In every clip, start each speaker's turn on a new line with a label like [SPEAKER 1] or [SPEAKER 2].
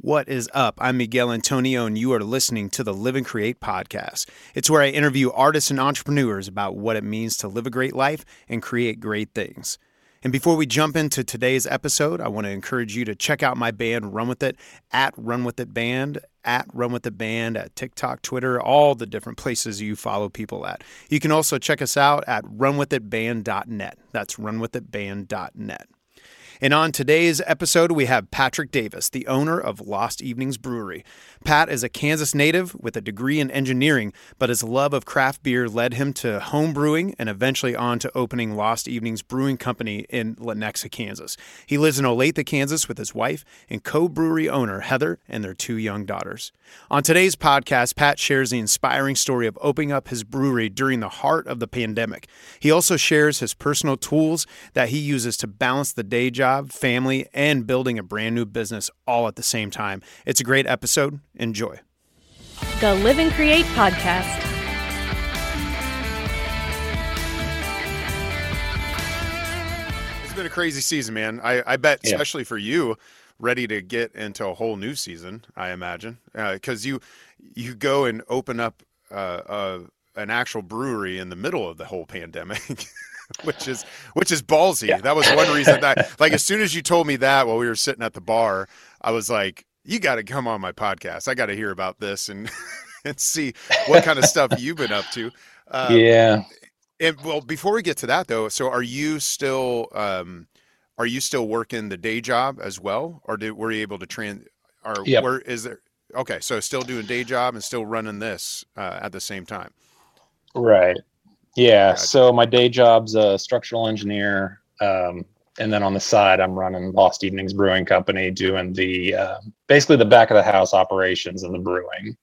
[SPEAKER 1] What is up? I'm Miguel Antonio, and you are listening to the Live and Create podcast. It's where I interview artists and entrepreneurs about what it means to live a great life and create great things. And before we jump into today's episode, I want to encourage you to check out my band, Run With It, at Run With It Band, at Run With It Band, at TikTok, Twitter, all the different places you follow people at. You can also check us out at runwithitband.net. That's runwithitband.net. And on today's episode, we have Patrick Davis, the owner of Lost Evenings Brewery. Pat is a Kansas native with a degree in engineering, but his love of craft beer led him to home brewing and eventually on to opening Lost Evenings Brewing Company in Lenexa, Kansas. He lives in Olathe, Kansas with his wife and co brewery owner Heather and their two young daughters. On today's podcast, Pat shares the inspiring story of opening up his brewery during the heart of the pandemic. He also shares his personal tools that he uses to balance the day job, family, and building a brand new business all at the same time. It's a great episode. Enjoy.
[SPEAKER 2] The Live and Create Podcast.
[SPEAKER 1] It's been a crazy season, man. I, I bet,
[SPEAKER 3] Yeah.
[SPEAKER 1] especially for you, ready to get into a whole new season. I imagine because you you go and open up uh, uh, an actual brewery in the middle of the whole pandemic. Which is which is ballsy.
[SPEAKER 3] Yeah.
[SPEAKER 1] That was one reason that like as soon as you told me that while we were sitting at the bar, I was like, you got to come on my podcast. I got to hear about this and and see what kind of stuff you've been up to. Um,
[SPEAKER 3] yeah.
[SPEAKER 1] and well, before we get to that though, so are you still um are you still working the day job as well? Or did were you able to trans or
[SPEAKER 3] Yep.
[SPEAKER 1] where is there okay, so still doing day job and still running this uh, at the same time.
[SPEAKER 3] Right. Yeah.
[SPEAKER 1] Gotcha.
[SPEAKER 3] So my day job's a structural engineer. Um, and then on the side, I'm running Lost Evenings Brewing Company, doing the uh, basically the back of the house operations and the brewing.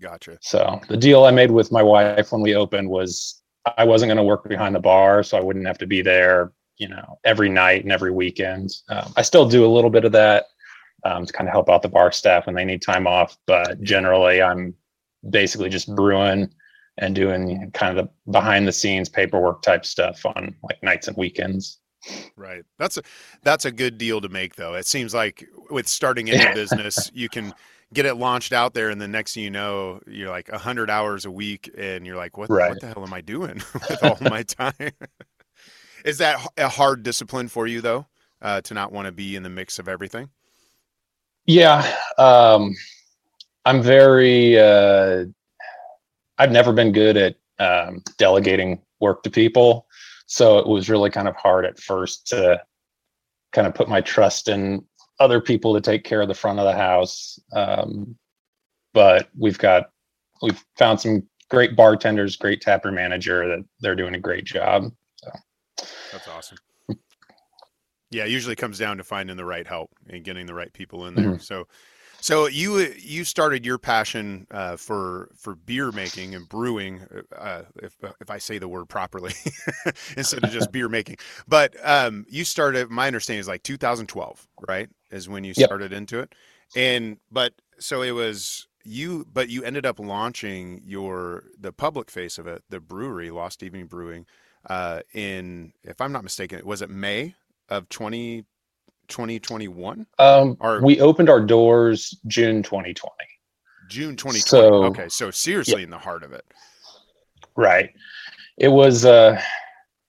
[SPEAKER 1] Gotcha.
[SPEAKER 3] So the deal I made with my wife when we opened was I wasn't going to work behind the bar, so I wouldn't have to be there, you know, every night and every weekend. Um, I still do a little bit of that um, to kind of help out the bar staff when they need time off, but generally I'm basically just brewing and doing kind of the behind the scenes paperwork type stuff on like nights and weekends.
[SPEAKER 1] Right. That's a that's a good deal to make though. It seems like with starting any business, you can get it launched out there and the next thing you know, you're like 100 hours a week and you're like what
[SPEAKER 3] Right.
[SPEAKER 1] what the hell am I doing with all my time? Is that a hard discipline for you though? Uh, to not want to be in the mix of everything?
[SPEAKER 3] Yeah, um, I'm very. Uh, I've never been good at um, delegating work to people, so it was really kind of hard at first to kind of put my trust in other people to take care of the front of the house. Um, but we've got we've found some great bartenders, great taproom manager that they're doing a great job.
[SPEAKER 1] That's awesome. Yeah, it usually comes down to finding the right help and getting the right people in there. So, so you you started your passion uh, for for beer making and brewing, uh, if if I say the word properly, instead of just beer making. But um, you started. My understanding is like 2012, right? Is when you
[SPEAKER 3] Yep.
[SPEAKER 1] started into it, and but so it was you, but you ended up launching your the public face of it, the brewery, Lost Evening Brewing, uh, in if I'm not mistaken, was it May of 20, 2021?
[SPEAKER 3] Um,
[SPEAKER 1] Or-
[SPEAKER 3] we opened our doors June 2020.
[SPEAKER 1] June 2020.
[SPEAKER 3] So-
[SPEAKER 1] okay, so seriously in the heart of it.
[SPEAKER 3] Right. It was uh,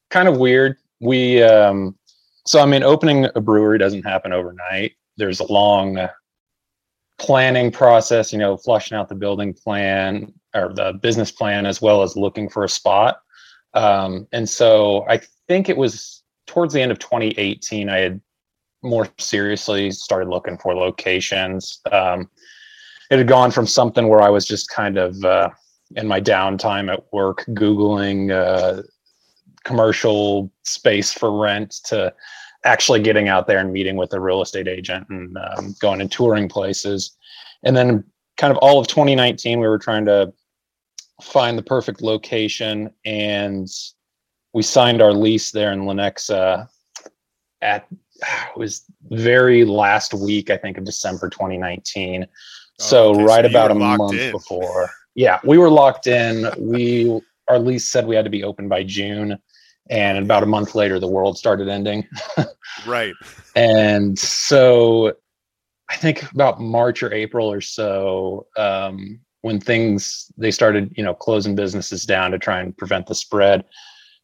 [SPEAKER 3] kind of weird. We, um, so I mean, opening a brewery doesn't happen overnight. There's a long planning process, you know, flushing out the building plan or the business plan, as well as looking for a spot. Um, and so I think it was towards the end of 2018, I had more seriously started looking for locations. Um, it had gone from something where I was just kind of, uh, in my downtime at work googling uh, commercial space for rent to actually getting out there and meeting with a real estate agent and um, going and touring places and then kind of all of 2019 we were trying to find the perfect location and we signed our lease there in lenexa at it was very last week i think of december 2019 so
[SPEAKER 1] okay,
[SPEAKER 3] right
[SPEAKER 1] you
[SPEAKER 3] about a month
[SPEAKER 1] in.
[SPEAKER 3] before yeah we were locked in we our lease said we had to be open by june and about a month later the world started ending
[SPEAKER 1] Right.
[SPEAKER 3] and so I think about March or April or so, um, when things they started, you know, closing businesses down to try and prevent the spread.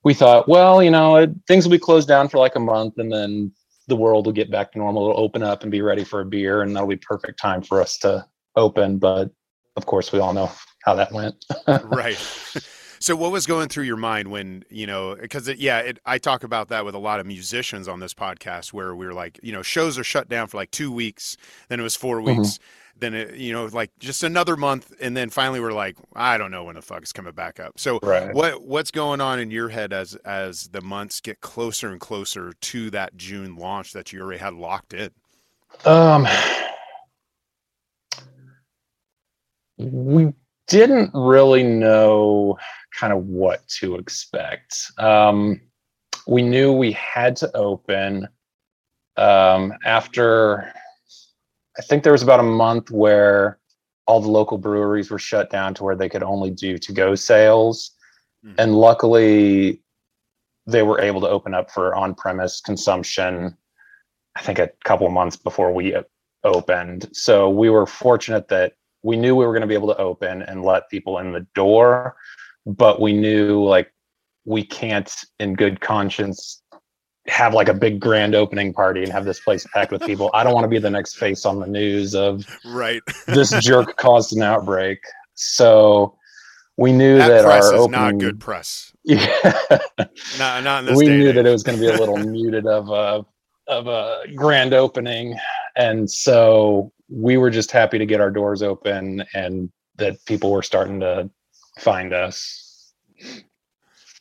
[SPEAKER 3] We thought, well, you know, it, things will be closed down for like a month, and then the world will get back to normal. It'll open up and be ready for a beer, and that'll be perfect time for us to open. But of course, we all know how that went.
[SPEAKER 1] right. So what was going through your mind when, you know, because yeah, it, I talk about that with a lot of musicians on this podcast where we are like, you know, shows are shut down for like two weeks, then it was 4 weeks, mm-hmm. Then it, you know, like just another month. And then finally we're like, I don't know when the fuck is coming back up. So right. what, what's going on in your head as, as the months get closer and closer to that June launch that you already had locked in?
[SPEAKER 3] Um, we didn't really know kind of what to expect. Um, we knew we had to open um, after, I think there was about a month where all the local breweries were shut down to where they could only do to go sales. Mm-hmm. And luckily, they were able to open up for on premise consumption, I think a couple of months before we opened. So we were fortunate that we knew we were going to be able to open and let people in the door but we knew like we can't in good conscience have like a big grand opening party and have this place packed with people. I don't want to be the next face on the news of
[SPEAKER 1] right.
[SPEAKER 3] this jerk caused an outbreak. So we knew that,
[SPEAKER 1] that
[SPEAKER 3] press our
[SPEAKER 1] is
[SPEAKER 3] opening,
[SPEAKER 1] not good press.
[SPEAKER 3] Yeah,
[SPEAKER 1] not not in this.
[SPEAKER 3] We knew that it was going to be a little muted of a of a grand opening, and so we were just happy to get our doors open and that people were starting to find us.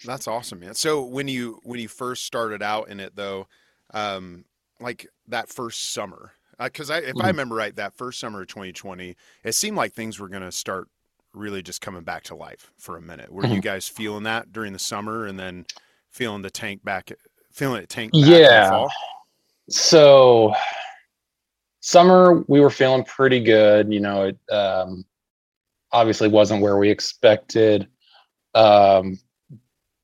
[SPEAKER 1] That's awesome, man. So when you when you first started out in it though, um, like that first summer, because uh, I if mm-hmm. I remember right, that first summer of 2020, it seemed like things were going to start really just coming back to life for a minute. Were mm-hmm. you guys feeling that during the summer, and then feeling the tank back, feeling it tank?
[SPEAKER 3] yeah. So summer we were feeling pretty good. You know, it um, obviously wasn't where we expected, um,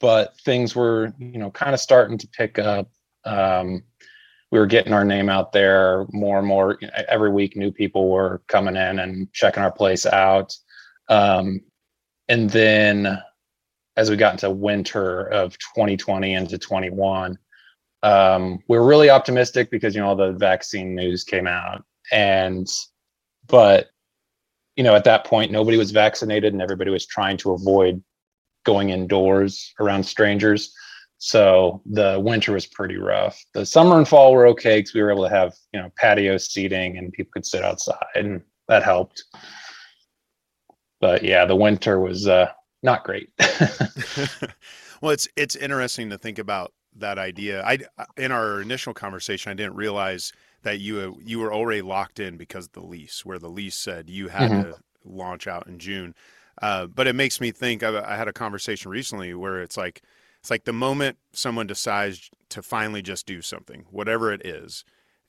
[SPEAKER 3] but things were you know kind of starting to pick up. Um, we were getting our name out there more and more. Every week, new people were coming in and checking our place out. Um, and then as we got into winter of 2020 into 21, um, we are really optimistic because you know all the vaccine news came out, and but you know at that point nobody was vaccinated and everybody was trying to avoid going indoors around strangers. So the winter was pretty rough. The summer and fall were okay because we were able to have you know patio seating and people could sit outside, and that helped. But yeah, the winter was uh, not great.
[SPEAKER 1] well, it's it's interesting to think about that idea. I in our initial conversation, I didn't realize that you you were already locked in because the lease, where the lease said you had mm-hmm. to launch out in June. Uh, but it makes me think. I, I had a conversation recently where it's like it's like the moment someone decides to finally just do something, whatever it is,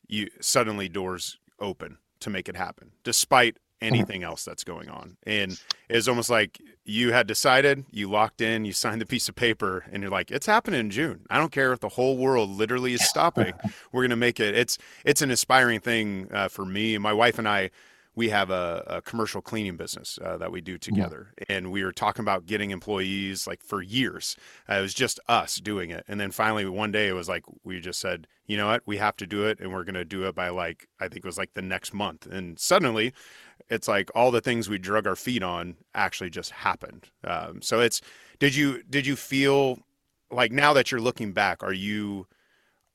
[SPEAKER 1] you suddenly doors open to make it happen, despite Mm-hmm. anything else that's going on. And it's almost like you had decided, you locked in, you signed the piece of paper, and you're like, it's happening in June. I don't care if the whole world literally is stopping. We're gonna make it. It's it's an inspiring thing uh, for me. My wife and I we have a, a commercial cleaning business uh, that we do together. Yeah. and we were talking about getting employees like for years. Uh, it was just us doing it. And then finally one day it was like we just said you know what? We have to do it and we're going to do it by like i think it was like the next month. And suddenly it's like all the things we drug our feet on actually just happened. Um, so it's did you did you feel like now that you're looking back are you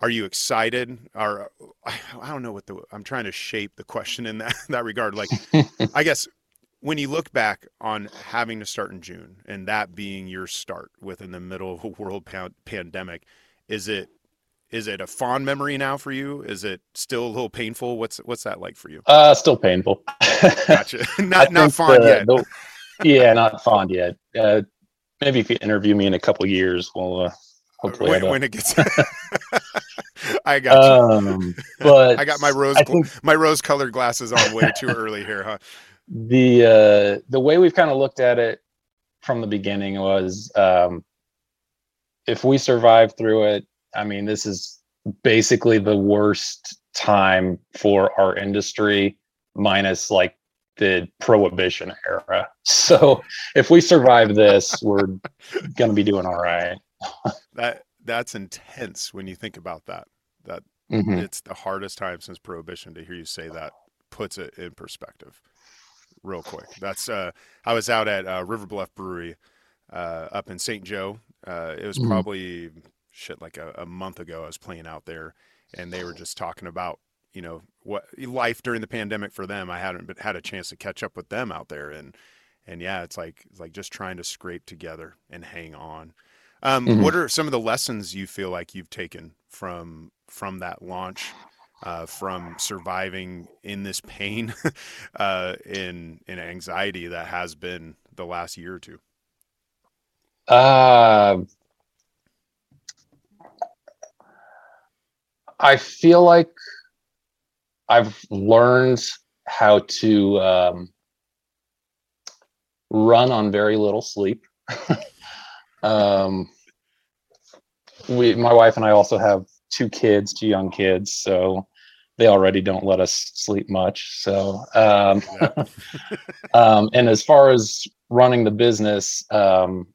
[SPEAKER 1] are you excited? Or i don't know what the i'm trying to shape the question in that that regard. Like i guess when you look back on having to start in june and that being your start within the middle of a world pandemic is it is it a fond memory now for you? Is it still a little painful? What's what's that like for you?
[SPEAKER 3] Uh still painful.
[SPEAKER 1] Gotcha. Not not fond the, yet.
[SPEAKER 3] the, yeah not fond yet. Uh maybe if you interview me in a couple years we'll uh, hopefully
[SPEAKER 1] when, when it gets I got you. Um,
[SPEAKER 3] but
[SPEAKER 1] I got my rose think, my rose colored glasses on way too early here, huh?
[SPEAKER 3] The uh, the way we've kind of looked at it from the beginning was um, if we survive through it, I mean, this is basically the worst time for our industry minus like the prohibition era. So if we survive this, we're going to be doing all right.
[SPEAKER 1] that that's intense when you think about that. That
[SPEAKER 3] Mhm.
[SPEAKER 1] it's the hardest time since prohibition to hear you say that puts it in perspective real quick. That's uh I was out at uh, River Bluff Brewery uh up in St. Joe. Uh it was
[SPEAKER 3] Mhm.
[SPEAKER 1] probably shit like a, a month ago I was playing out there and they were just talking about you know what life during the pandemic for them. I hadn't been, had a chance to catch up with them out there and and yeah, it's like it's like just trying to scrape together and hang on. Um,
[SPEAKER 3] Mhm.
[SPEAKER 1] What are some of the lessons you feel like you've taken from from that launch, uh, from surviving in this pain, uh, in in anxiety that has been the last year or two?
[SPEAKER 3] Uh, I feel like I've learned how to um, run on very little sleep. um, we, my wife and I also have two kids, two young kids, so they already don't let us sleep much. So, um,
[SPEAKER 1] Yeah.
[SPEAKER 3] um, and as far as running the business, um,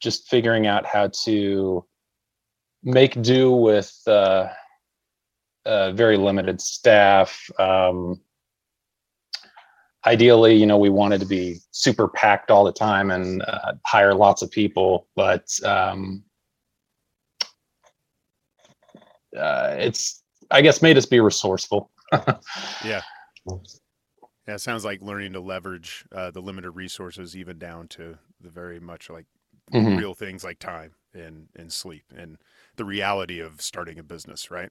[SPEAKER 3] just figuring out how to make do with uh, uh, very limited staff. Um, ideally, you know, we wanted to be super packed all the time and uh, hire lots of people, but um, uh, it's, I guess, made us be resourceful.
[SPEAKER 1] Yeah. Yeah, it sounds like learning to leverage uh, the limited resources, even down to the very much like
[SPEAKER 3] Mhm.
[SPEAKER 1] real things like time and and sleep and the reality of starting a business, right?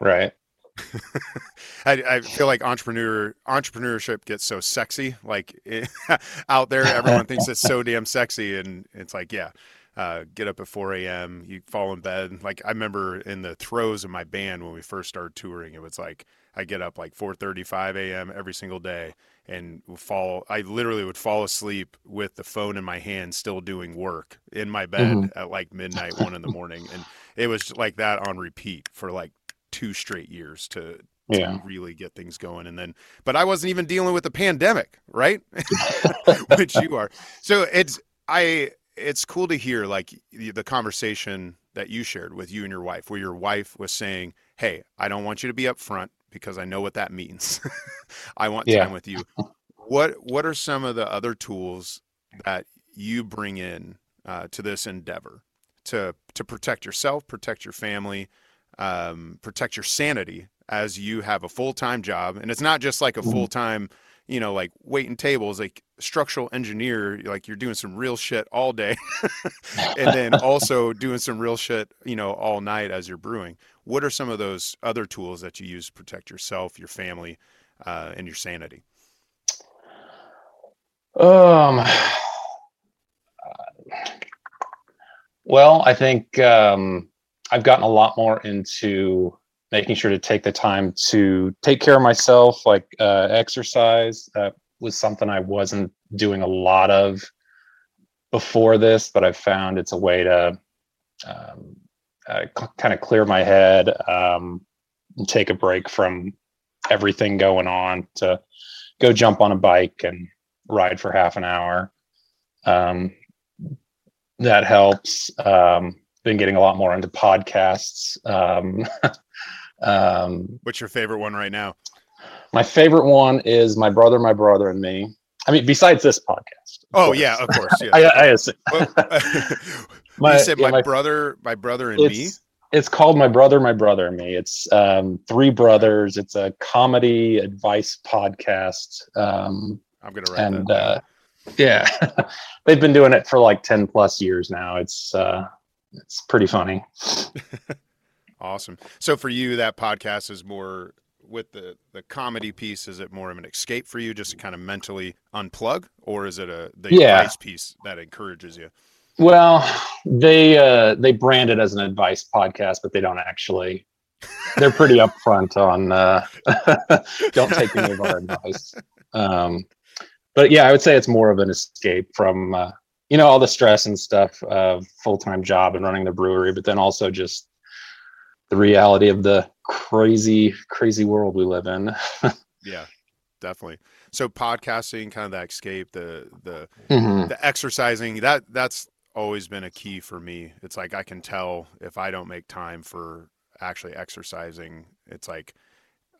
[SPEAKER 3] Right.
[SPEAKER 1] I, I feel like entrepreneur entrepreneurship gets so sexy, like out there, everyone thinks it's so damn sexy, and it's like, yeah, uh, get up at 4 a.m. You fall in bed. Like I remember in the throes of my band when we first started touring, it was like I get up like 4:35 a.m. every single day and fall. I literally would fall asleep with the phone in my hand, still doing work in my bed
[SPEAKER 3] Mhm.
[SPEAKER 1] at like midnight, one in the morning, and it was like that on repeat for like two straight years to to
[SPEAKER 3] Yeah.
[SPEAKER 1] really get things going. And then but i wasn't even dealing with the pandemic right? Which you are. So it's i it's cool to hear like the conversation that you shared with you and your wife where your wife was saying hey i don't want you to be up front because i know what that means. I want
[SPEAKER 3] Yeah.
[SPEAKER 1] time with you. What what are some of the other tools that you bring in uh, to this endeavor? To to protect yourself protect your family um, protect your sanity as you have a full-time job and it's not just like a
[SPEAKER 3] Mhm.
[SPEAKER 1] full-time you know like waiting tables like structural engineer like you're doing some real shit all day and then also doing some real shit you know all night as you're brewing what are some of those other tools that you use to protect yourself your family uh, and your sanity
[SPEAKER 3] Um. Well, I think um, I've gotten a lot more into making sure to take the time to take care of myself, like uh, exercise. That was something I wasn't doing a lot of before this, but I've found it's a way to um, uh, kind of clear my head, um, and take a break from everything going on to go jump on a bike and ride for half an hour. Um, that helps. Um, been getting a lot more into podcasts. Um, um,
[SPEAKER 1] what's your favorite one right now
[SPEAKER 3] my favorite one is My Brother, My Brother, and Me. I mean, besides this podcast.
[SPEAKER 1] oh
[SPEAKER 3] course.
[SPEAKER 1] yeah of course yeah
[SPEAKER 3] I, I assume.
[SPEAKER 1] Well,
[SPEAKER 3] My-
[SPEAKER 1] you said
[SPEAKER 3] yeah,
[SPEAKER 1] my,
[SPEAKER 3] my-
[SPEAKER 1] brother my brother and me
[SPEAKER 3] it's, called My Brother, My Brother, and Me. It's um, three brothers. It's a comedy advice podcast. Um,
[SPEAKER 1] i'm gonna write
[SPEAKER 3] and
[SPEAKER 1] that
[SPEAKER 3] uh, yeah, they've been doing it for like 10 plus years now. It's, uh, it's pretty funny.
[SPEAKER 1] Awesome. So for you, that podcast is more with the the comedy piece. Is it more of an escape for you, just to kind of mentally unplug, or is it a the
[SPEAKER 3] Yeah.
[SPEAKER 1] advice piece that encourages you?
[SPEAKER 3] Well, they uh, they brand it as an advice podcast, but they don't actually. They're pretty upfront on uh, don't take any of our advice. Um, but yeah, I would say it's more of an escape from uh, you know all the stress and stuff of full time job and running the brewery, but then also just the reality of the crazy, crazy world we live in.
[SPEAKER 1] yeah, definitely. So podcasting, kind of that escape, the the
[SPEAKER 3] Mhm.
[SPEAKER 1] the exercising, that that's always been a key for me. It's like I can tell if I don't make time for actually exercising, it's like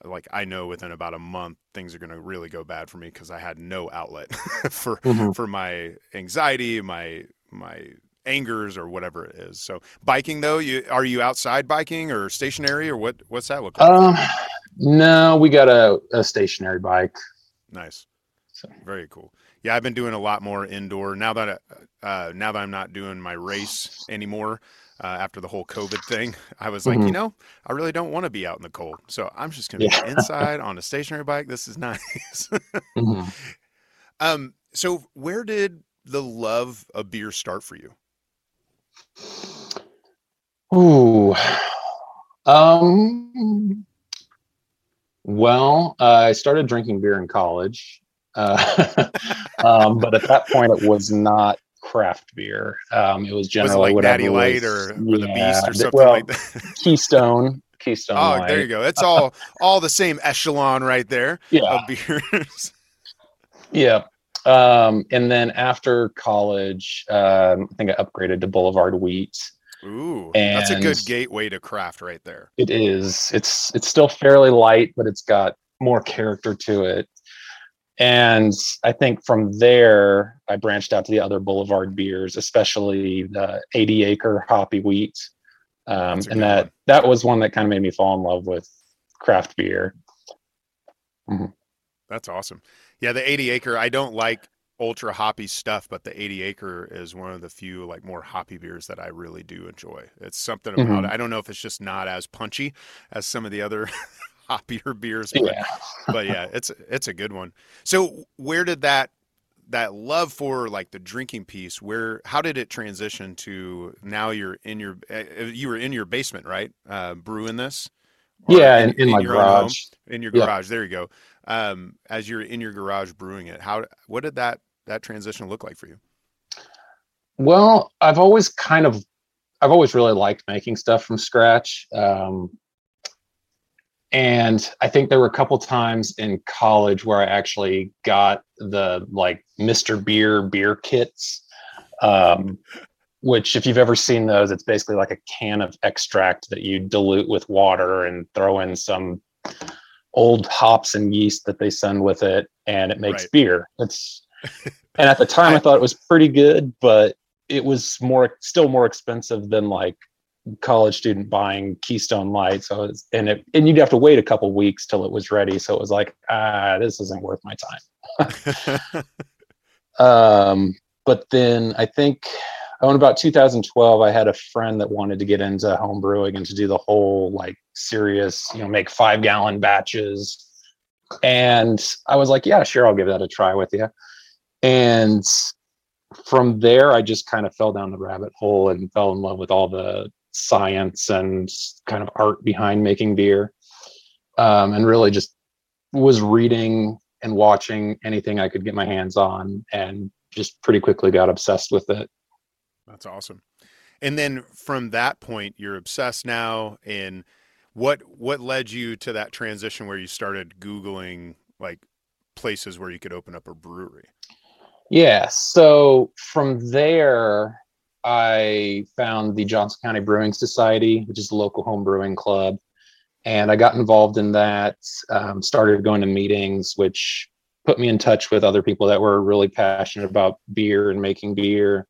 [SPEAKER 1] like I know within about a month things are going to really go bad for me because I had no outlet for
[SPEAKER 3] Mhm.
[SPEAKER 1] for my anxiety, my my angers or whatever it is. So biking though, you are you outside biking or stationary or what what's that look like?
[SPEAKER 3] Um, no, we got a, a stationary bike.
[SPEAKER 1] nice.
[SPEAKER 3] So,
[SPEAKER 1] Very cool. Yeah, I've been doing a lot more indoor now that I- uh, now that I'm not doing my race anymore. Uh, after the whole COVID thing, I was like, you
[SPEAKER 3] Mhm.
[SPEAKER 1] know, I really don't want to be out in the cold, so I'm just gonna
[SPEAKER 3] Yeah.
[SPEAKER 1] be inside on a stationary bike. This is nice.
[SPEAKER 3] mhm.
[SPEAKER 1] um, so where did the love of beer start for you?
[SPEAKER 3] Ooh. Um. Well, I started drinking beer in college, uh, um, but at that point, it was not craft beer. Um, it was
[SPEAKER 1] Was it like Natty Light or, or the Beast or something
[SPEAKER 3] well,
[SPEAKER 1] like that?
[SPEAKER 3] Keystone. Keystone.
[SPEAKER 1] oh,
[SPEAKER 3] Light.
[SPEAKER 1] there you go. It's all all the same echelon right there
[SPEAKER 3] Yeah.
[SPEAKER 1] of beers.
[SPEAKER 3] Yeah. Um, and then after college, um, I think I upgraded to Boulevard Wheat.
[SPEAKER 1] Ooh, that's a good gateway to craft right there.
[SPEAKER 3] It is. It's it's still fairly light, but it's got more character to it. And I think from there, I branched out to the other Boulevard beers, especially the 80 acre hoppy wheat. Um, and that
[SPEAKER 1] one.
[SPEAKER 3] that was one that kind of made me fall in love with craft beer.
[SPEAKER 1] That's awesome. Yeah, the 80 acre. I don't like ultra hoppy stuff, but the 80 acre is one of the few like more hoppy beers that I really do enjoy. It's something about
[SPEAKER 3] Mhm.
[SPEAKER 1] it. I don't know if it's just not as punchy as some of the other hoppier beers, but
[SPEAKER 3] Yeah.
[SPEAKER 1] but yeah, it's it's a good one. So where did that that love for like the drinking piece where how did it transition to now you're in your uh, you were in your basement right uh brewing this
[SPEAKER 3] Yeah, in, in my
[SPEAKER 1] your own home?
[SPEAKER 3] garage.
[SPEAKER 1] in your
[SPEAKER 3] Yeah.
[SPEAKER 1] garage there you go um as you're in your garage brewing it how what did that that transition look like for you
[SPEAKER 3] Well, I've always kind of, I've always really liked making stuff from scratch. Um, and I think there were a couple times in college where I actually got the like Mr. Beer beer kits, um, which if you've ever seen those, it's basically like a can of extract that you dilute with water and throw in some old hops and yeast that they send with it, and it makes
[SPEAKER 1] Right.
[SPEAKER 3] beer. It's and at the time I thought it was pretty good, but it was more still more expensive than like college student buying Keystone Light. So it's and it and you'd have to wait a couple weeks till it was ready. So it was like, ah, this isn't worth my time. Um, but then I think oh, in about 2012, I had a friend that wanted to get into home brewing and to do the whole like serious, you know, make five gallon batches. And I was like, yeah, sure, I'll give that a try with you. And from there, I just kind of fell down the rabbit hole and fell in love with all the science and kind of art behind making beer. Um, and really just was reading and watching anything I could get my hands on and just pretty quickly got obsessed with it.
[SPEAKER 1] That's awesome. And then from that point, you're obsessed now. And what what led you to that transition where you started Googling like places where you could open up a brewery?
[SPEAKER 3] Yeah. So from there, I found the Johnson County Brewing Society, which is a local home brewing club. And I got involved in that, um, started going to meetings, which put me in touch with other people that were really passionate about beer and making beer.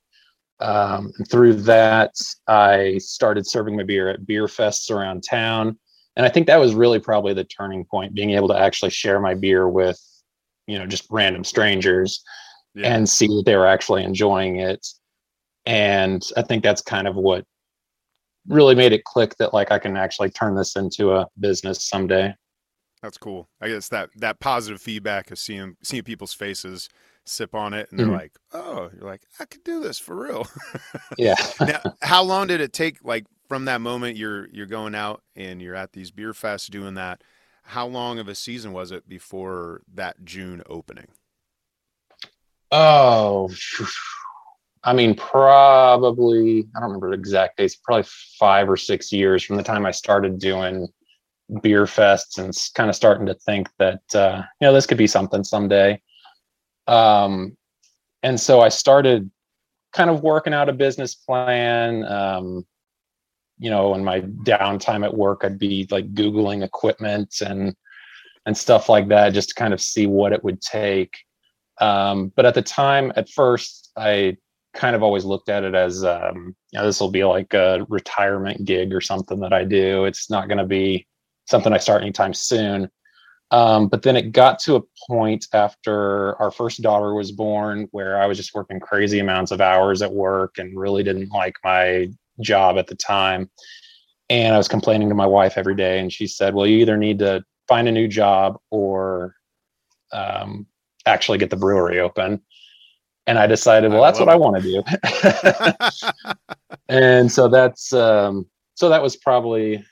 [SPEAKER 3] Um, and through that, I started serving my beer at beer fests around town. And I think that was really probably the turning point, being able to actually share my beer with, you know, just random strangers
[SPEAKER 1] Yeah.
[SPEAKER 3] and see that they were actually enjoying it. And I think that's kind of what really made it click that like I can actually turn this into a business someday.
[SPEAKER 1] That's cool. I guess that that positive feedback of seeing seeing people's faces sip on it and they're
[SPEAKER 3] Mhm.
[SPEAKER 1] like, "Oh, you're like, I could do this for real."
[SPEAKER 3] Yeah.
[SPEAKER 1] now, how long did it take like from that moment you're you're going out and you're at these beer fests doing that? How long of a season was it before that June opening?
[SPEAKER 3] Oh, I mean, probably, I don't remember the exact dates, probably five or six years from the time I started doing beer fests and kind of starting to think that, uh, you know, this could be something someday. Um, and so I started kind of working out a business plan. Um, you know, in my downtime at work, I'd be like Googling equipment and, and stuff like that, just to kind of see what it would take. Um, but at the time, at first, I kind of always looked at it as, um, you know, this will be like a retirement gig or something that I do. It's not going to be something I start anytime soon. Um, but then it got to a point after our first daughter was born where I was just working crazy amounts of hours at work and really didn't like my job at the time. And I was complaining to my wife every day, and she said, Well, you either need to find a new job or um, actually get the brewery open. And I decided, well, that's what I want to do. and so that's um, so that was probably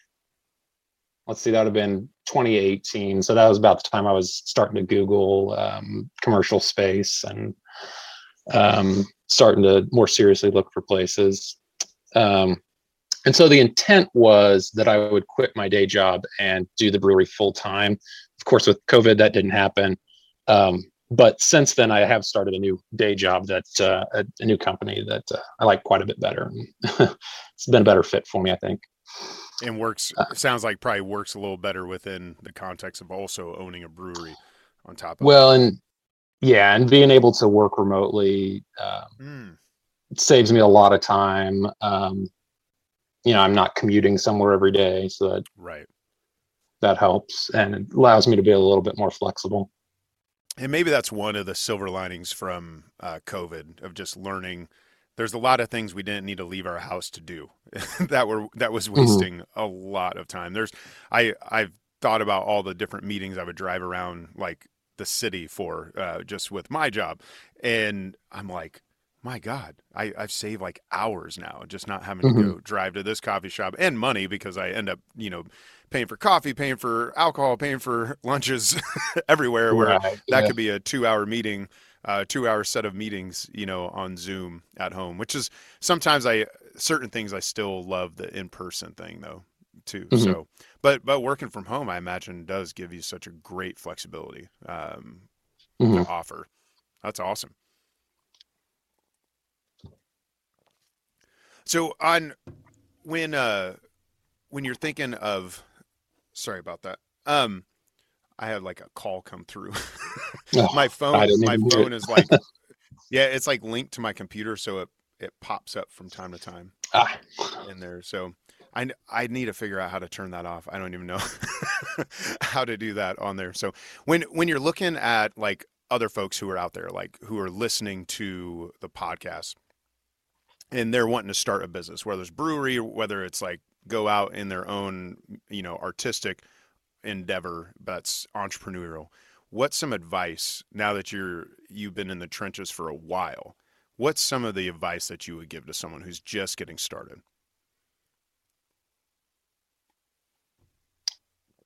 [SPEAKER 3] let's see, that would have been 2018. So that was about the time I was starting to Google um, commercial space and um, starting to more seriously look for places. Um, and so the intent was that I would quit my day job and do the brewery full time. Of course, with COVID, that didn't happen. Um, but since then, I have started a new day job that uh, a, a, new company that uh, I like quite a bit better. it's been a better fit for me, I think.
[SPEAKER 1] And works uh, sounds like probably works a little better within the context of also owning a brewery on top of. It.
[SPEAKER 3] Well, and yeah, and being able to work remotely um, mm. saves me a lot of time. Um, you know, I'm not commuting somewhere every day, so that
[SPEAKER 1] right
[SPEAKER 3] that helps and it allows me to be a little bit more flexible.
[SPEAKER 1] And maybe that's one of the silver linings from uh, COVID of just learning there's a lot of things we didn't need to leave our house to do that were that was mm-hmm. wasting mm-hmm. a lot of time there's i i've thought about all the different meetings i would drive around like the city for uh, just with my job and i'm like my god I, i've saved like hours now just not having mm-hmm. to go drive to this coffee shop and money because i end up you know paying for coffee paying for alcohol paying for lunches everywhere where right. that yeah. could be a two hour meeting uh, two hour set of meetings, you know, on Zoom at home, which is sometimes I certain things I still love the in person thing though too. Mm-hmm. So, but but working from home, I imagine does give you such a great flexibility um, mm-hmm. to offer. That's awesome. So on when uh when you're thinking of sorry about that. Um I had like a call come through. oh, my phone, my phone is like, yeah, it's like linked to my computer, so it it pops up from time to time ah. in there. So I I need to figure out how to turn that off. I don't even know how to do that on there. So when when you're looking at like other folks who are out there, like who are listening to the podcast, and they're wanting to start a business, whether it's brewery, whether it's like go out in their own, you know, artistic endeavor that's entrepreneurial. What's some advice now that you're you've been in the trenches for a while what's some of the advice that you would give to someone who's just getting started?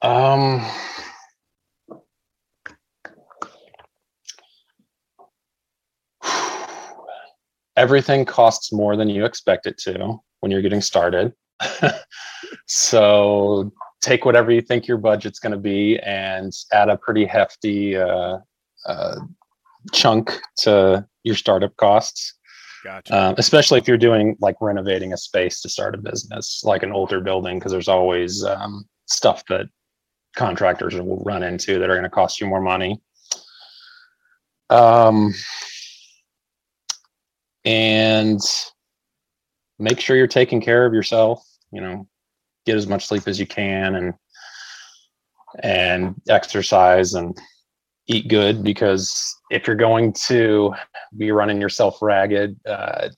[SPEAKER 3] Um everything costs more than you expect it to when you're getting started so take whatever you think your budget's going to be and add a pretty hefty uh, uh, chunk to your startup costs.
[SPEAKER 1] Gotcha.
[SPEAKER 3] Um, especially if you're doing like renovating a space to start a business, like an older building, because there's always um, stuff that contractors will run into that are going to cost you more money. Um, and make sure you're taking care of yourself. You know, get as much sleep as you can and and exercise and eat good because if you're going to be running yourself ragged uh,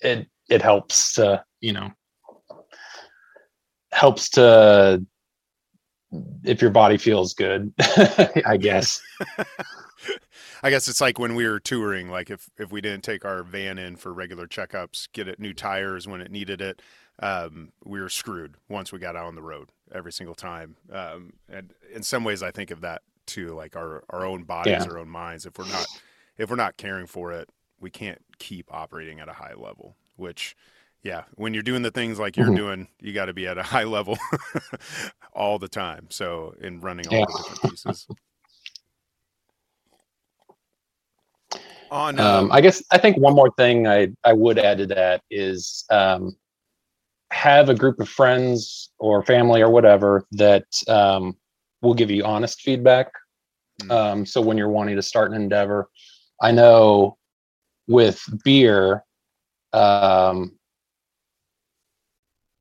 [SPEAKER 3] it it helps to you know helps to if your body feels good i guess
[SPEAKER 1] I guess it's like when we were touring, like if if we didn't take our van in for regular checkups, get it new tires when it needed it, um, we were screwed once we got out on the road every single time. Um, and in some ways, I think of that too, like our our own bodies, yeah. our own minds. If we're not if we're not caring for it, we can't keep operating at a high level. Which, yeah, when you're doing the things like you're mm-hmm. doing, you got to be at a high level all the time. So in running all yeah. the different pieces.
[SPEAKER 3] On, um, I guess I think one more thing I I would add to that is um, have a group of friends or family or whatever that um, will give you honest feedback. Mm. Um, so when you're wanting to start an endeavor, I know with beer, um,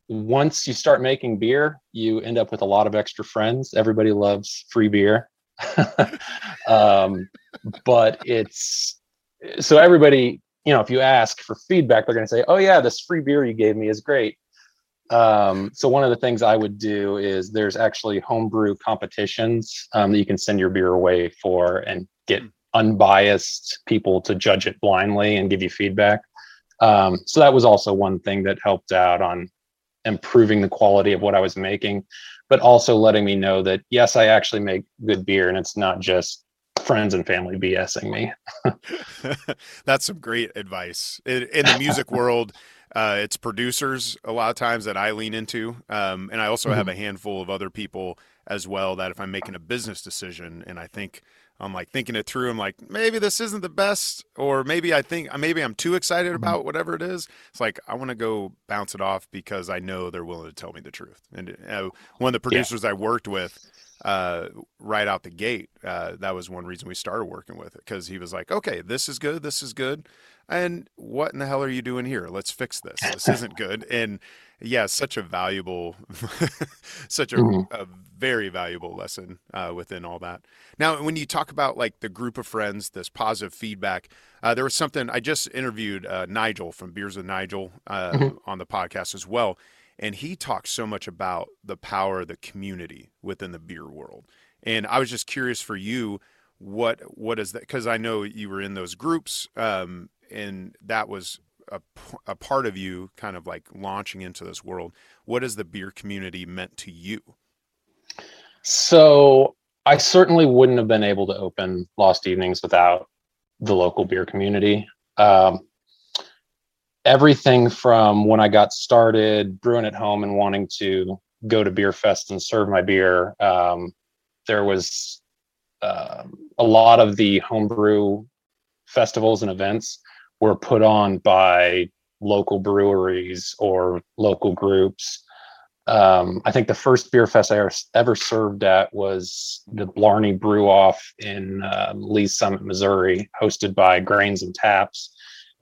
[SPEAKER 3] once you start making beer, you end up with a lot of extra friends. Everybody loves free beer. um, but it's so everybody, you know, if you ask for feedback, they're going to say, "Oh yeah, this free beer you gave me is great." Um, so one of the things I would do is there's actually homebrew competitions um, that you can send your beer away for and get hmm. unbiased people to judge it blindly and give you feedback. Um, so that was also one thing that helped out on improving the quality of what I was making, but also letting me know that yes, I actually make good beer and it's not just friends and family BSing me.
[SPEAKER 1] That's some great advice in, in the music world. Uh, it's producers a lot of times that I lean into, um, and I also mm-hmm. have a handful of other people as well that if I'm making a business decision and I think I'm like thinking it through, I'm like maybe this isn't the best, or maybe I think maybe I'm too excited mm-hmm. about whatever it is. It's like I want to go bounce it off because I know they're willing to tell me the truth. And uh, one of the producers yeah. I worked with uh, right out the gate. Uh, that was one reason we started working with it because he was like, "Okay, this is good. This is good." And what in the hell are you doing here? Let's fix this. This isn't good. And yeah, such a valuable, such a, mm-hmm. a, very valuable lesson uh, within all that. Now, when you talk about like the group of friends, this positive feedback, uh, there was something I just interviewed uh, Nigel from Beers with Nigel uh, mm-hmm. on the podcast as well and he talks so much about the power of the community within the beer world. And I was just curious for you, what what is that? Because I know you were in those groups, um, and that was a, a part of you, kind of like launching into this world. What has the beer community meant to you?
[SPEAKER 3] So I certainly wouldn't have been able to open Lost Evenings without the local beer community. Um, everything from when I got started brewing at home and wanting to go to beer fest and serve my beer. Um, there was uh, a lot of the homebrew festivals and events were put on by local breweries or local groups. Um, I think the first beer fest I ever, served at was the Blarney Brew Off in uh, Lee's Summit, Missouri, hosted by Grains and Taps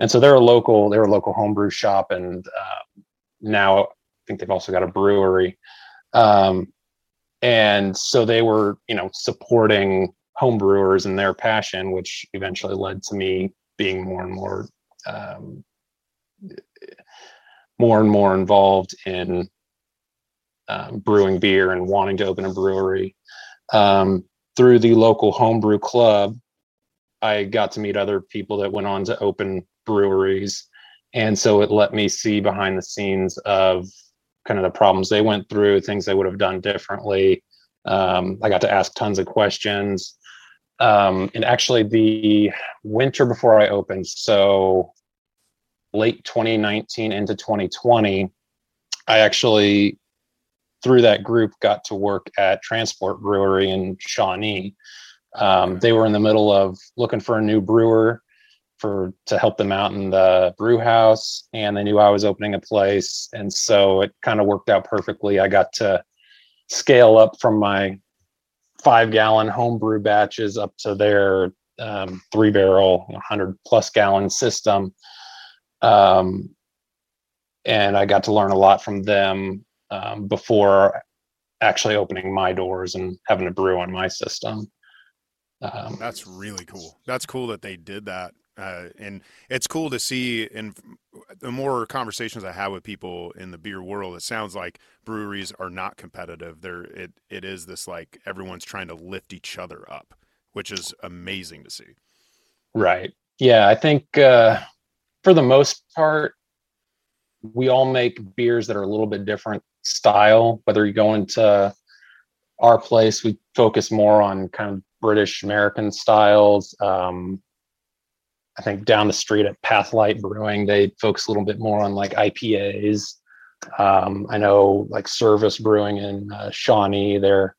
[SPEAKER 3] and so they're a local they're a local homebrew shop and uh, now i think they've also got a brewery. Um, and so they were you know supporting homebrewers and their passion which eventually led to me being more and more um, more and more involved in um, brewing beer and wanting to open a brewery. Um, through the local homebrew club i got to meet other people that went on to open breweries. And so it let me see behind the scenes of kind of the problems they went through, things they would have done differently. Um, I got to ask tons of questions. Um, and actually, the winter before I opened, so late 2019 into 2020, I actually, through that group, got to work at Transport Brewery in Shawnee. Um, they were in the middle of looking for a new brewer for to help them out in the brew house and they knew I was opening a place and so it kind of worked out perfectly. I got to scale up from my five gallon homebrew batches up to their um, three barrel 100 plus gallon system um, and I got to learn a lot from them um, before actually opening my doors and having a brew on my system.
[SPEAKER 1] Um, That's really cool. That's cool that they did that uh, and it's cool to see And the more conversations I have with people in the beer world, it sounds like breweries are not competitive. They're it it is this like everyone's trying to lift each other up, which is amazing to see.
[SPEAKER 3] Right. Yeah, I think uh, for the most part, we all make beers that are a little bit different style. Whether you go into our place, we focus more on kind of British American styles. Um, I think down the street at Pathlight Brewing, they focus a little bit more on like IPAs. Um, I know like Servaes Brewing in uh, Shawnee, they're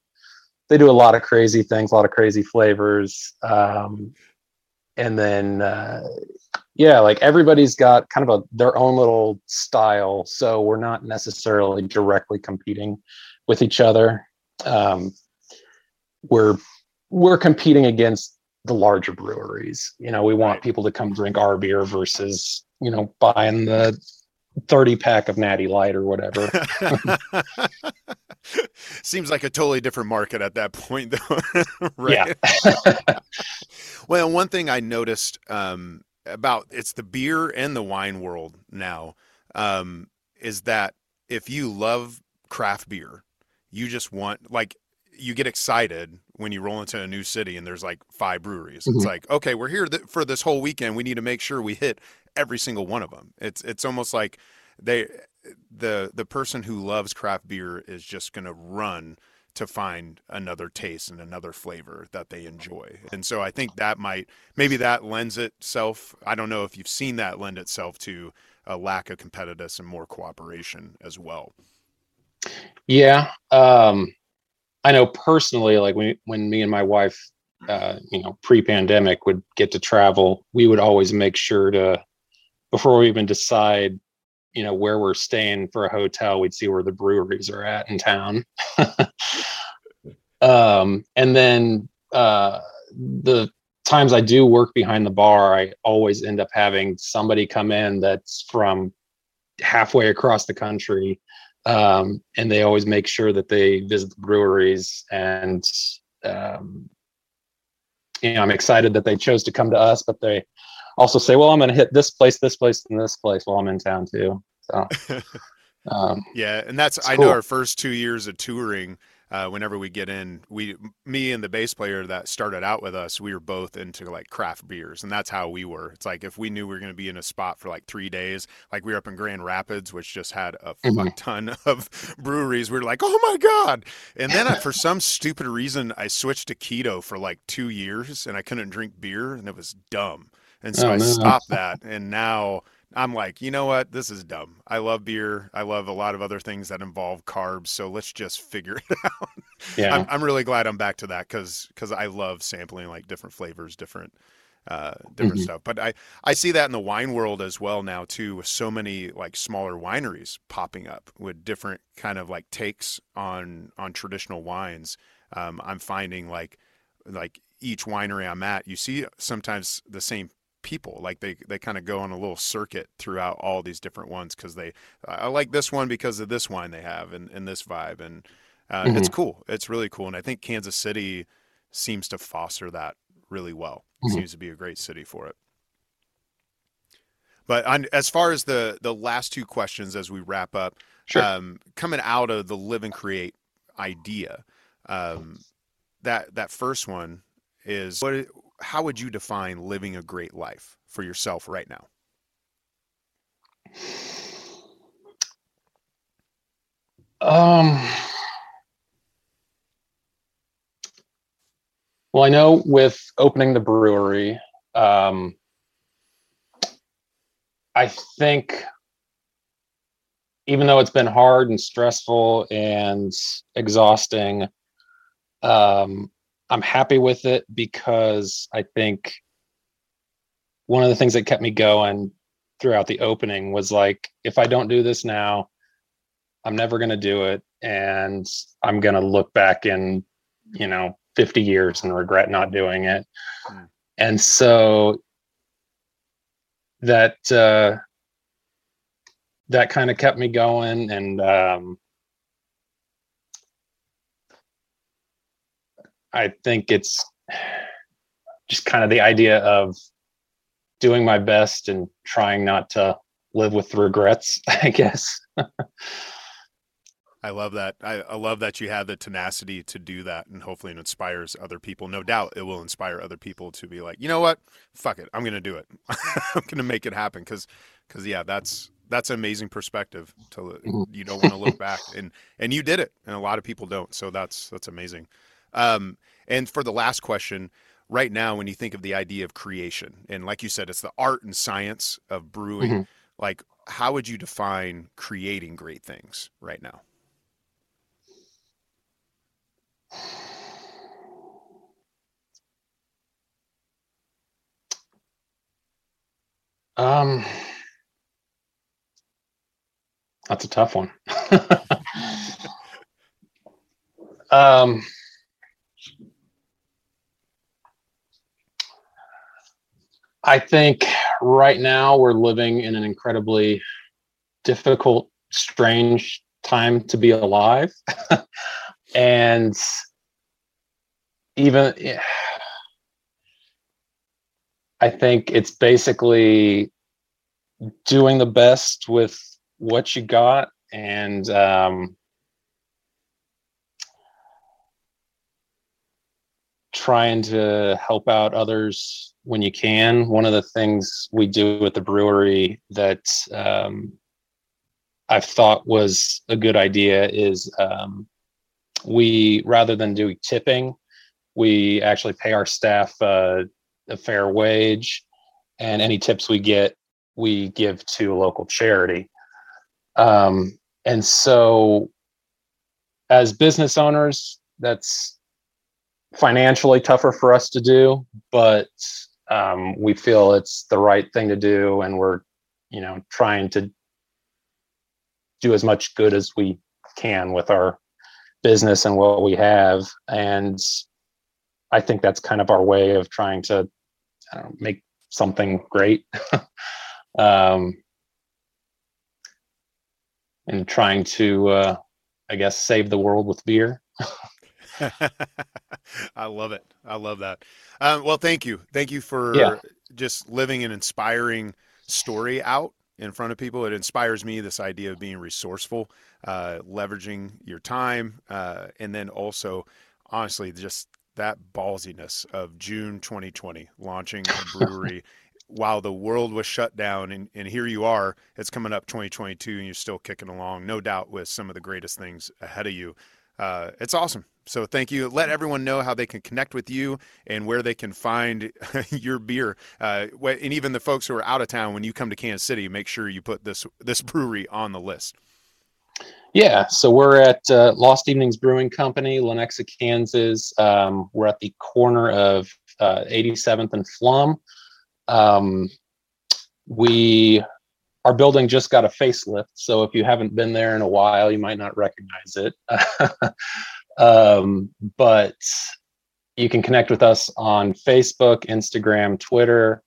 [SPEAKER 3] they do a lot of crazy things, a lot of crazy flavors. Um, and then uh, yeah, like everybody's got kind of a their own little style, so we're not necessarily directly competing with each other. Um, we're we're competing against the larger breweries. You know, we want right. people to come drink our beer versus, you know, buying the 30 pack of Natty Light or whatever.
[SPEAKER 1] Seems like a totally different market at that point, though. right? Well, one thing I noticed um, about it's the beer and the wine world now um, is that if you love craft beer, you just want like you get excited when you roll into a new city and there's like five breweries. Mm-hmm. It's like, okay, we're here th- for this whole weekend. We need to make sure we hit every single one of them. It's it's almost like they the the person who loves craft beer is just going to run to find another taste and another flavor that they enjoy. And so I think that might maybe that lends itself. I don't know if you've seen that lend itself to a lack of competitiveness and more cooperation as well.
[SPEAKER 3] Yeah. Um I know personally, like when when me and my wife, uh, you know, pre-pandemic would get to travel, we would always make sure to, before we even decide, you know, where we're staying for a hotel, we'd see where the breweries are at in town. um, and then uh, the times I do work behind the bar, I always end up having somebody come in that's from halfway across the country um, and they always make sure that they visit the breweries and um, you know i'm excited that they chose to come to us but they also say well i'm going to hit this place this place and this place while i'm in town too so
[SPEAKER 1] um, yeah and that's i cool. know our first two years of touring uh, whenever we get in, we, me and the bass player that started out with us, we were both into like craft beers, and that's how we were. It's like if we knew we were going to be in a spot for like three days, like we were up in Grand Rapids, which just had a mm-hmm. ton of breweries, we were like, oh my god! And then I, for some stupid reason, I switched to keto for like two years, and I couldn't drink beer, and it was dumb. And so oh, I stopped that, and now I'm like, you know what? This is dumb. I love beer. I love a lot of other things that involve carbs. So let's just figure it out. Yeah. I'm, I'm really glad I'm back to that because because I love sampling like different flavors, different uh, different mm-hmm. stuff. But I I see that in the wine world as well now too, with so many like smaller wineries popping up with different kind of like takes on on traditional wines. Um, I'm finding like like each winery I'm at, you see sometimes the same people like they they kind of go on a little circuit throughout all these different ones because they i like this one because of this wine they have and, and this vibe and uh, mm-hmm. it's cool it's really cool and i think kansas city seems to foster that really well mm-hmm. seems to be a great city for it but on, as far as the the last two questions as we wrap up sure. um, coming out of the live and create idea um, that that first one is what how would you define living a great life for yourself right now?
[SPEAKER 3] Um, well, I know with opening the brewery, um, I think even though it's been hard and stressful and exhausting, um, I'm happy with it because I think one of the things that kept me going throughout the opening was like, if I don't do this now, I'm never going to do it. And I'm going to look back in, you know, 50 years and regret not doing it. Mm. And so that, uh, that kind of kept me going. And, um, I think it's just kind of the idea of doing my best and trying not to live with regrets, I guess.
[SPEAKER 1] I love that. I, I, love that you have the tenacity to do that, and hopefully it inspires other people. No doubt it will inspire other people to be like, you know what, fuck it, I'm gonna do it. I'm gonna make it happen because, because yeah, that's that's an amazing perspective. To mm-hmm. you don't want to look back, and and you did it, and a lot of people don't. So that's that's amazing. Um, and for the last question, right now when you think of the idea of creation and like you said it's the art and science of brewing
[SPEAKER 3] Mhm.
[SPEAKER 1] like how would you define creating great things right now
[SPEAKER 3] Um, that's a tough one. um, I think right now we're living in an incredibly difficult, strange time to be alive. and even I think it's basically doing the best with what you got and um, trying to help out others when you can. One of the things we do at the brewery that um, I've thought was a good idea is um, we, rather than doing tipping, we actually pay our staff uh, a fair wage, and any tips we get, we give to a local charity. Um, and so, as business owners, that's financially tougher for us to do, but um, we feel it's the right thing to do, and we're, you know, trying to do as much good as we can with our business and what we have. And I think that's kind of our way of trying to I don't know, make something great. um, and trying to, uh, I guess, save the world with beer.
[SPEAKER 1] I love it. I love that. Um, well, thank you. Thank you for
[SPEAKER 3] Yeah.
[SPEAKER 1] just living an inspiring story out in front of people. It inspires me this idea of being resourceful, uh, leveraging your time, uh, and then also, honestly, just that ballsiness of June 2020 launching a brewery while the world was shut down. And, and here you are, it's coming up 2022, and you're still kicking along, no doubt, with some of the greatest things ahead of you. Uh, it's awesome. So thank you. Let everyone know how they can connect with you and where they can find your beer. Uh, and even the folks who are out of town, when you come to Kansas City, make sure you put this this brewery on the list.
[SPEAKER 3] Yeah, so we're at uh, Lost Evenings Brewing Company, Lenexa, Kansas. Um, we're at the corner of uh, 87th and Pflumm. Um, we our building just got a facelift, so if you haven't been there in a while, you might not recognize it. um, but you can connect with us on Facebook, Instagram, Twitter,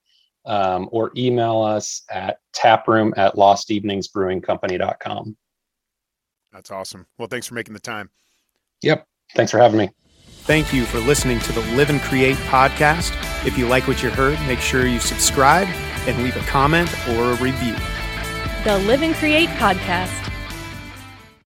[SPEAKER 3] um, or email us at taproom at losteveningsbrewingcompany.com.
[SPEAKER 1] That's awesome. Well, thanks for making the time.
[SPEAKER 3] Yep. Thanks for having me.
[SPEAKER 1] Thank you for listening to the Live and Create podcast. If you like what you heard, make sure you subscribe and leave a comment or a review.
[SPEAKER 2] The Live and Create Podcast.